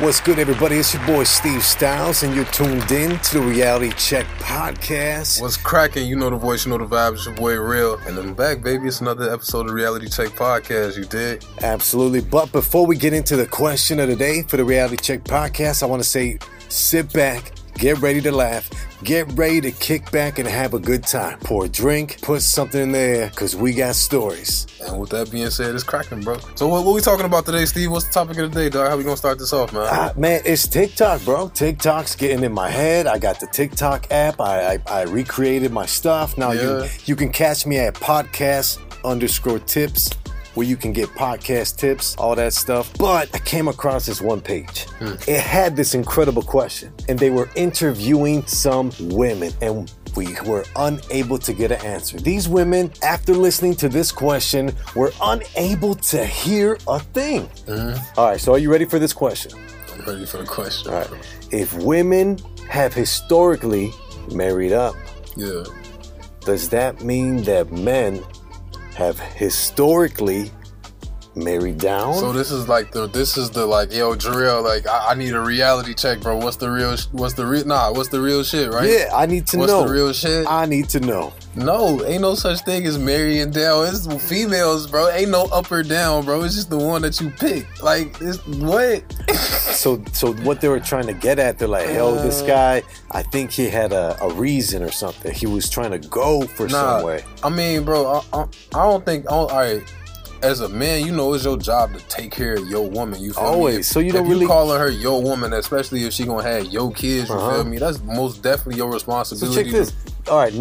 What's good, everybody? It's your boy Steve Stylez, and you're tuned in to the Reality Check podcast. What's cracking? You know the voice, you know the vibes. It's your boy Real, and I'm back, baby. It's another episode of Reality Check podcast. You did? Absolutely. But before we get into the question of the day for the Reality Check podcast, I want to say sit back, get ready to laugh, get ready to kick back and have a good time. Pour a drink, put something in there, because we got stories. And with that being said, it's cracking, bro. So what, what we talking about today, Steve? What's the topic of the day, dog? How we gonna start this off, man? Ah, man, it's TikTok, bro. TikTok's getting in my head. I got the TikTok app. I I, I recreated my stuff. Now you you can catch me at podcast underscore tips, where you can get podcast tips, all that stuff. But I came across this one page. Hmm. It had this incredible question, and they were interviewing some women, and we were unable to get an answer. These women, after listening to this question, were unable to hear a thing. Hmm. All right, so are you ready for this question? I'm ready for the question. All right. If women have historically married up, Yeah. does that mean that men have historically married down? So this is like the this is the like yo Jarrell like I, I need a reality check, bro. What's the real? What's the real? Nah, what's the real shit, right? yeah, I need to What's know. What's the real shit? I need to know. No, ain't no such thing as marrying down. It's females, bro. Ain't no up or down, bro. It's just the one that you pick. Like, it's, what? So, so what they were trying to get at, they're like, "Hell, this Uh. guy, I think he had a, a reason or something. He was trying to go for Nah, some way." I mean, bro, I, I, I don't think. I don't, all right, as a man, you know, it's your job to take care of your woman. You feel me? Always. If- So you don't really- calling her your woman, especially if she gonna have your kids. You Uh-huh. feel me? That's most definitely your responsibility. So check this. All right,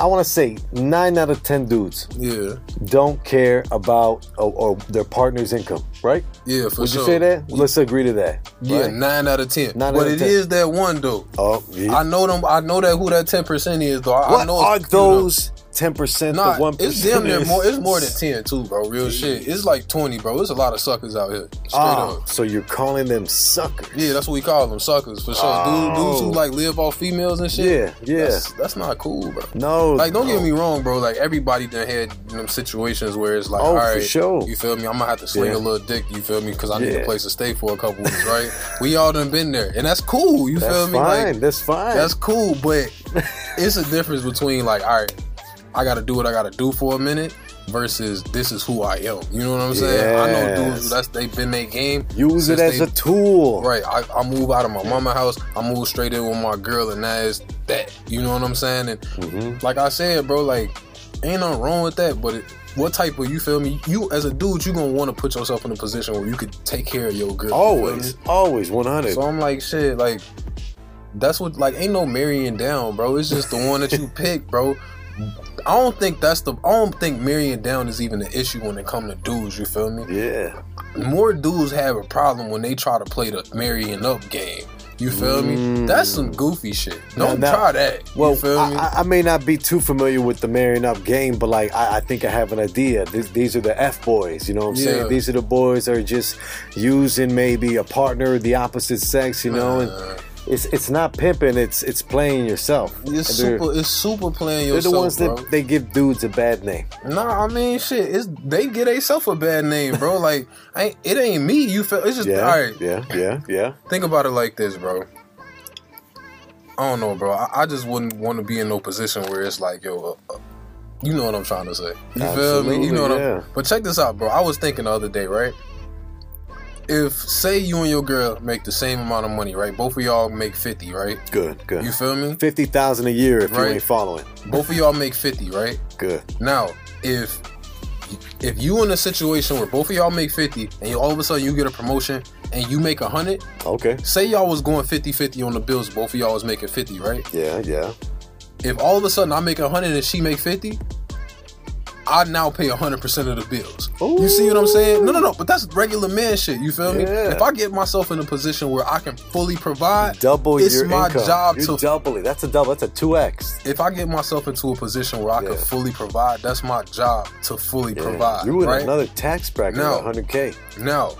I want to say nine out of ten dudes Yeah, don't care about or, or their partner's income, right? yeah, for Would sure. you say that? Let's agree to that. Yeah, nine out of ten. Nine but out of it 10. is that one though. Oh, yeah. I know them. I know that who that ten percent is though. I, what I know are it's, you know, those ten percent? Nah, the one it's damn near more. It's more than ten too, bro. Real shit. It's like twenty, bro. There's a lot of suckers out here. Straight Ah, up. so you're calling them suckers? Yeah, that's what we call them, suckers for sure. Oh. Dudes, dudes who like live off females and shit. Yeah, yeah. That's, that's not cool, bro. No, Like, don't no. get me wrong, bro. Like, everybody done had them situations where it's like, Oh, all for sure. you feel me? I'm gonna have to sling Yeah. a little dick, you feel me? Because I need a place to stay for a couple weeks, right? we all done been there, and that's cool. You That's feel me? That's fine. Like, that's fine. that's cool, but it's a difference between like, all right, I gotta do what I gotta do for a minute versus this is who I am. You know what I'm saying? I know dudes Yes. that's they've been their game. Use it as they- a tool. Right, I, I move out of my mama house. I move straight in with my girl, and that is that. You know what I'm saying? And Mhm. like I said, bro, like ain't nothing wrong with that. But it, what type of you feel me? You as a dude, you gonna want to put yourself in a position where you could take care of your girl. Always, always, one hundred. So I'm like, shit, like that's what like ain't no marrying down, bro. It's just the one that you pick, bro. I don't think that's the. I don't think marrying down is even an issue when it comes to dudes. You feel me? Yeah. more dudes have a problem when they try to play the marrying up game. You feel me? Mm. That's some goofy shit. Don't Now- now- try that. Well, you feel me? I, I- may not be too familiar with the marrying up game, but like I, I think I have an idea. These, these are the F boys. You know what I'm Yeah. saying? These are the boys that are just using maybe a partner of the opposite sex. You know, and Uh, it's it's not pimping. It's it's playing yourself. it's super. It's super playing yourself. They're the ones bro. that they give dudes a bad name. Nah, I mean, shit. It's they get themselves a bad name, bro. like, ain't it ain't me. You feel? It's just Yeah, all right. yeah, yeah, yeah. Think about it like this, bro. I don't know, bro. I, I just wouldn't want to be in no position where it's like, yo, uh, uh, you know what I'm trying to say. You feel me? You know what yeah. I'm. But check this out, bro. I was thinking the other day, right? If say you and your girl make the same amount of money, right? Both of y'all make fifty, right? Good, good. You feel me? Fifty thousand a year if you Right. ain't following. Both of y'all make fifty, right? Good. Now, if if you in a situation where both of y'all make 50 and you, all of a sudden you get a promotion and you make 100 Okay. say y'all was going 50-50 on the bills both of y'all was making 50 right Yeah, yeah. if all of a sudden I make 100 and she make 50 I now pay 100% of the bills. You see what I'm saying? No, no, no. But that's regular man shit. You feel me? Yeah. If I get myself in a position where I can fully provide, Double it's my income. job you to double it. That's a double. That's a two X. if I get myself into a position where I Yeah. can fully provide, that's my job to fully provide. You in right? another tax bracket No. 100k. Now,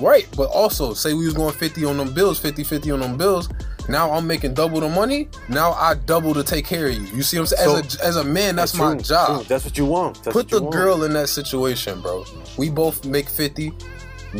right, but also say we was going 50 on them bills, 50 50 on them bills. Now I'm making double the money. Now I double to take care of you. You see what I'm saying? as, a, as a man, that's, my true, job. true. That's what you want. That's Put the want. girl in that situation, bro. We both make 50.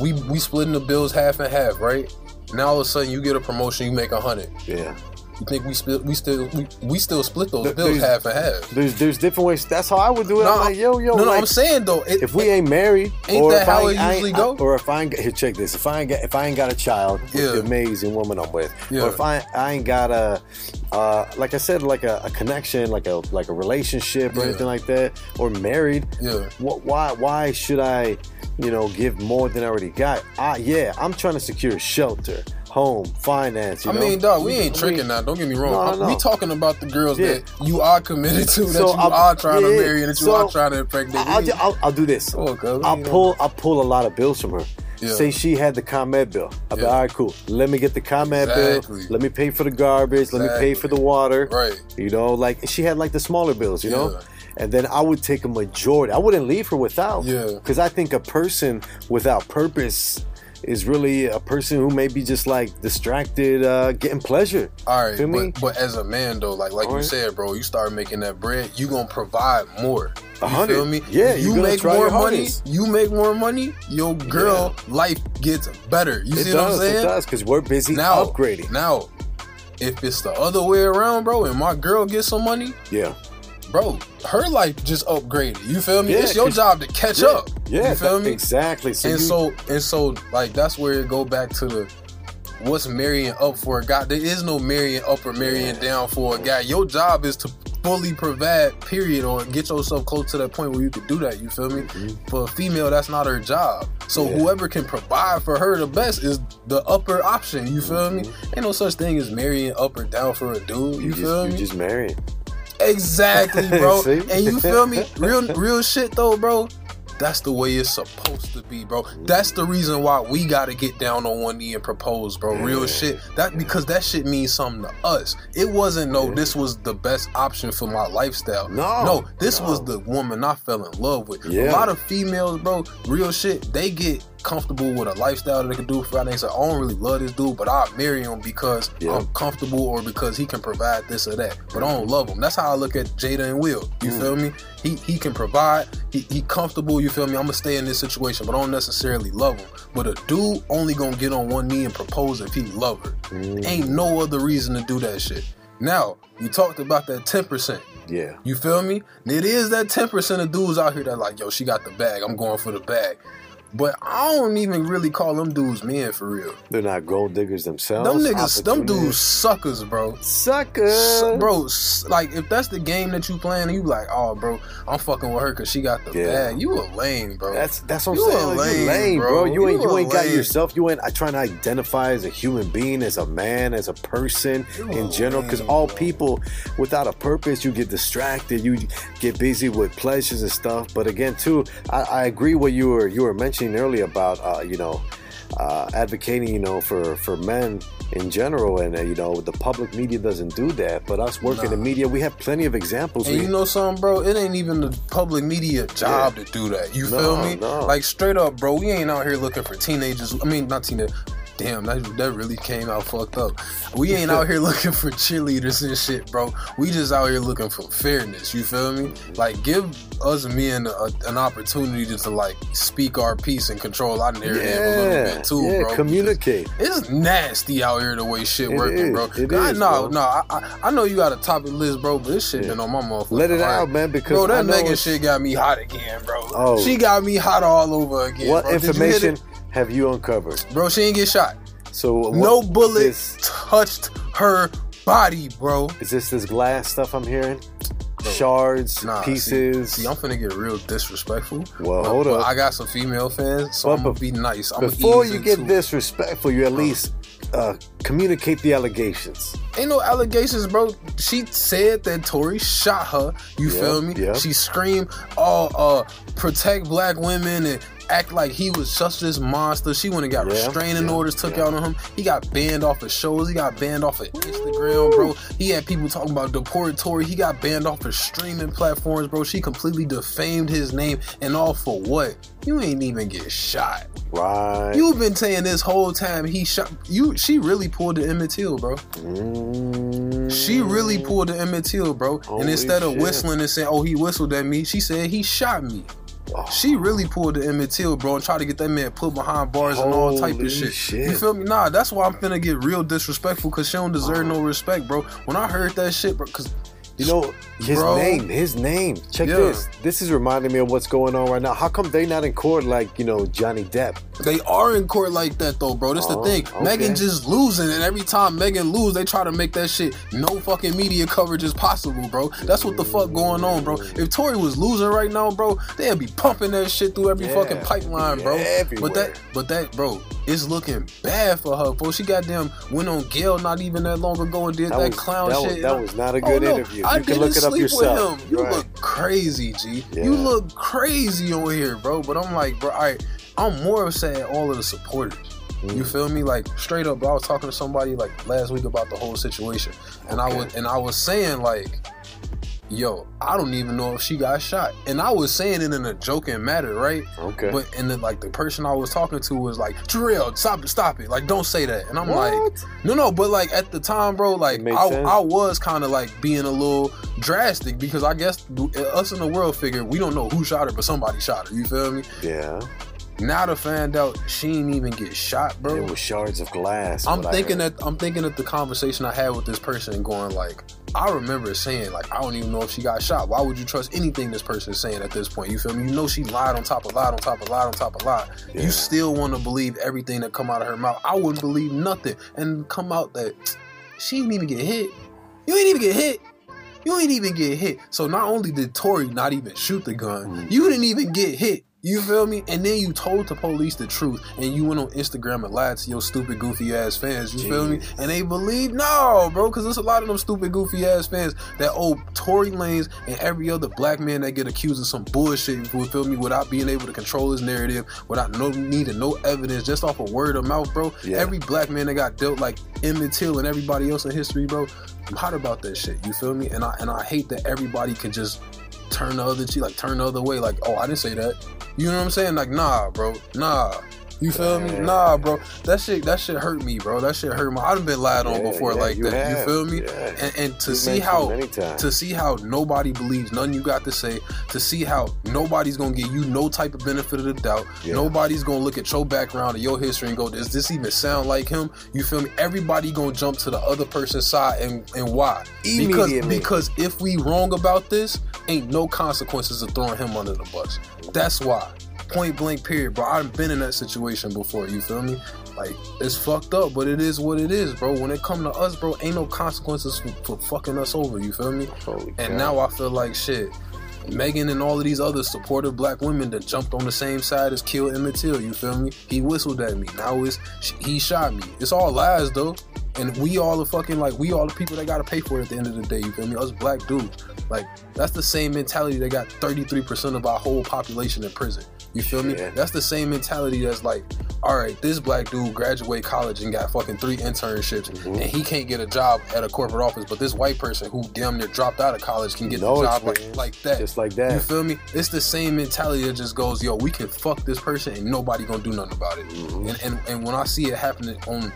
We we splitting the bills half and half, right? Now all of a sudden you get a promotion, you make a hundred. Yeah. You think we still we still we, we still split those bills half and half? There's there's different ways. That's how I would do it. I'm like, yo, yo, no, no. I'm saying though, it, if we ain't married, Ain't or that if how I, it I usually ain't- go? or if I ain't here, check this. If I ain't got, if I ain't got a child with Yeah. the amazing woman I'm with, Yeah. or if I I ain't got a, uh, like I said, like a, a connection, like a like a relationship or Yeah. anything like that, or married, yeah, what, why why should I, you know, give more than I already got? I, yeah, I'm trying to secure shelter, home, finance. You I know? mean, dog, we ain't tricking now. Don't get me wrong. No, no. We talking about the girls Yeah. that you are committed to, that So you I'm- are trying to marry, and that you so are trying to impregnate. I'll, I'll, I'll do this. On, cuz, I'll know. pull I'll pull a lot of bills from her. Yeah. Say she had the ComEd bill. I'll be all right, cool. Let me get the ComEd Exactly. bill. Let me pay for the garbage. Let me pay for the water. Right. You know, like she had like the smaller bills. You know. And then I would take a majority. I wouldn't leave her without. Yeah. Because I think a person without purpose is really a person who may be just like distracted, uh, getting pleasure. All right, Feel me? but, but as a man though, like like you Alright. said, bro, you start making that bread, you gonna provide more. A You hundred. feel me? Yeah, you make more money. You make more money. Your girl life gets better. You It see does. what I'm saying? It does because we're busy Now, upgrading. now, if it's the other way around, bro, and my girl gets some money, Yeah. Bro, her life just upgraded. You feel me? Yeah, it's your job to catch Yeah. up. Yeah. you feel that- me? Exactly. So and you- so and so like that's where it go back to the what's marrying up for a guy there is no marrying up or marrying down for a guy your job is to fully provide period or get yourself close to that point where you can do that you feel me for a female that's not her job so Mm-hmm. Yeah. whoever can provide for her the best is the upper option you feel me ain't no such thing as marrying up or down for a dude you, Mm-hmm. you just, feel you me just married. Exactly, bro. And you feel me? Real, real shit though, bro. That's the way it's supposed to be, bro. That's the reason why we gotta get down on one knee and propose, bro. Real Yeah. shit. That because that shit means something to us. It wasn't no. Yeah. This was the best option for my lifestyle. No, no. This was the woman I fell in love with. Yeah. A lot of females, bro. Real shit. They get comfortable with a lifestyle that they can do for. They say, I don't really love this dude, but I'll marry him because Yeah. I'm comfortable or because he can provide this or that. But I don't love him. That's how I look at Jada and Will. You Mm. feel me? He he can provide. He he comfortable. You feel me? I'm gonna stay in this situation, but I don't necessarily love him. But a dude only gonna get on one knee and propose if he love her. Mm, Ain't no other reason to do that shit. Now we talked about that ten percent. yeah. You feel me? It is that ten percent of dudes out here that like, yo, she got the bag. I'm going for the bag. But I don't even really call them dudes men for real. They're not gold diggers themselves. Them niggas, them dudes suckers, bro. Suckers, bro, s- like if that's the game that you playing, you like, oh, bro, I'm fucking with her because she got the Yeah. bag. You a lame, bro. That's that's what I'm You a saying. Like, lame, you lame, bro. bro. You ain't You you, a ain't got yourself. You ain't. I trying to identify as a human being, as a man, as a person You in a general. Because all bro. people without a purpose, you get distracted. You get busy with pleasures and stuff. But again, too, I, I agree what you were you were mentioning earlier about uh, you know uh, advocating you know for for men in general and uh, you know the public media doesn't do that but us working Nah. in media we have plenty of examples And we, you know something, bro? It ain't even the public media job to do that. You No, feel me? no. Like straight up, bro. We ain't out here looking for teenagers. I mean, not teenagers. Damn, that, that really came out fucked up. We ain't out here looking for cheerleaders and shit, bro. We just out here looking for fairness. You feel me? Like, give us men a, an opportunity to, to like speak our piece and control our narrative a little bit too, yeah, bro. communicate It's nasty out here the way shit It working, is, bro. it is, no, bro. no, I, I, I know you got a topic list, bro, but this shit Yeah. been on my motherfucker. let it heart. out man because Bro, that Megan shit got me hot again, bro. Oh. She got me hot all over again. what bro. Did you hit information? Have you uncovered Bro, she ain't get shot. so no bullet this- touched her body, bro. Is this this glass stuff I'm hearing? Bro, Shards, Nah, pieces. See, I'm finna get real disrespectful. Well, but, hold up. I got some female fans, so But I'm gonna be nice. I'm Before you get disrespectful, you at least uh, communicate the allegations. Ain't no allegations, bro. She said that Tory shot her. You feel me? yeah. She screamed, "Oh, uh, protect black women and act like he was such this monster." She went and got Yeah, restraining yeah, orders took yeah. out on him. He got banned off of shows. He got banned off of Instagram, bro. He had people talking about deport Tory. He got banned off of streaming platforms, bro. She completely defamed his name and all for what? You ain't even get shot. Right. You've been saying this whole time he shot you. She really pulled the Emmett Till, bro. Mm. She really pulled the Emmett Till, bro. Holy and instead of whistling and saying, "Oh, he whistled at me," she said he shot me. She really pulled the Emmett Till, bro, and tried to get that man put behind bars and all type of shit. shit. You feel me? Nah, that's why I'm finna get real disrespectful because she don't deserve no respect, bro. When I heard that shit, bro, because You know his Bro. name, his name. Check Yeah. this. This is reminding me of what's going on right now. How come they not in court like you know Johnny Depp? They are in court like that though, bro. That's Oh, the thing. okay. Megan just losing, and every time Megan lose, they try to make that shit no fucking media coverage is possible, bro. That's what the fuck going on, bro. If Tory was losing right now, bro, they'd be pumping that shit through every Yeah, fucking pipeline, bro. everywhere. But that, but that, bro, it's looking bad for her, bro. She goddamn went on Gayle not even that long ago and did that, was, clown that shit. Was, that was not a Oh, good no, interview. I you can look it up yourself. With him. You Right. look crazy, G. Yeah. You look crazy on here, bro. But I'm like, bro, I, I'm more upset at all of the supporters. You Mm. feel me? Like straight up. I was talking to somebody like last week about the whole situation, and I was and I was saying like, yo, I don't even know if she got shot, and I was saying it in a joking matter, right? Okay. But and then like the person I was talking to was like, Jarrell, stop it, stop it, like don't say that, and I'm like. What? No, no, but like at the time, bro, like I. I was kind of like being a little drastic because I guess us in the world figure we don't know who shot her, but somebody shot her. You feel me? yeah. Now to find out she didn't even get shot, bro. It was shards of glass. I'm thinking that I'm thinking of the conversation I had with this person going like, I remember saying like, I don't even know if she got shot. Why would you trust anything this person is saying at this point? You feel me? You know she lied on top of lied on top of lied on top of lie. Yeah. You still want to believe everything that come out of her mouth. I wouldn't believe nothing and come out that she didn't even get hit. You ain't even get hit. You ain't even get hit. So not only did Tory not even shoot the gun, Mhm. you didn't even get hit. You feel me? And then you told the police the truth, and you went on Instagram and lied to your stupid, goofy ass fans. You feel me? And they believe no, bro, because there's a lot of them stupid, goofy ass fans that owe Tory Lanez and every other black man that get accused of some bullshit. You feel me? Without being able to control his narrative, without no needing no evidence, just off of word of mouth, bro. Yeah. Every black man that got dealt like Emmett Till and everybody else in history, bro. I'm hot about that shit. You feel me? And I and I hate that everybody can just turn the other cheek, like turn the other way, like, oh, I didn't say that. You know what I'm saying? Like, nah, bro, nah. You feel me? Nah, bro. That shit, that shit hurt me, bro. That shit hurt me. I've been lied on Yeah, before yeah, like you that. have. You feel me? Yeah. And, and to You see how to see how nobody believes nothing you got to say, to see how nobody's gonna give you no type of benefit of the doubt, nobody's gonna look at your background or your history and go, "Does this even sound like him?" You feel me? Everybody gonna jump to the other person's side, and and why? Because because if we wrong about this, ain't no consequences of throwing him under the bus. That's why. Point blank, period, bro. I've been in that situation before. You feel me? Like it's fucked up, but it is what it is, bro. When it come to us, bro, ain't no consequences for, for fucking us over. You feel me? Holy And cow. now I feel like shit. Megan and all of these other supportive black women that jumped on the same side as Kill Emmett Till, you feel me? He whistled at me. Now it's he shot me. It's all lies though. And we all the fucking like we all the people that gotta pay for it at the end of the day, you feel me? Us black dudes. Like that's the same mentality that got 33% of our whole population in prison. You feel me? Yeah. That's the same mentality that's like, all right, this black dude graduate college and got fucking three internships Mhm. and he can't get a job at a corporate office, but this white person who damn near dropped out of college can get No the job like, like that. Just like that. You feel me? It's the same mentality that just goes, yo, we can fuck this person and nobody gonna do nothing about it. Mhm. And, and and when I see it happening on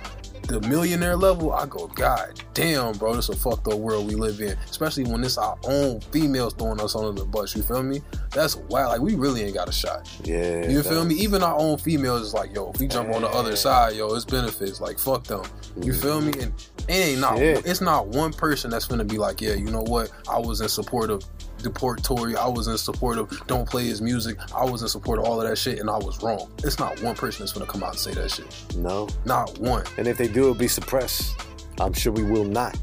the millionaire level, I go, God damn, bro, this is a fucked up world we live in. Especially when it's our own females throwing us under the bus. You feel me? That's wild. Like we really ain't got a shot. Yeah. You feel me? Even our own females is like, yo, if we jump on the other side, yo, it's benefits. Like fuck them. You feel me? And it ain't not Shit. it's not one person that's gonna be like, yeah, you know what? I was in support of deport Tory. I was in support of don't play his music. I was in support of all of that shit, and I was wrong. It's not one person that's gonna come out and say that shit. No. Not one. And if they do, it'll be suppressed. I'm sure we will not.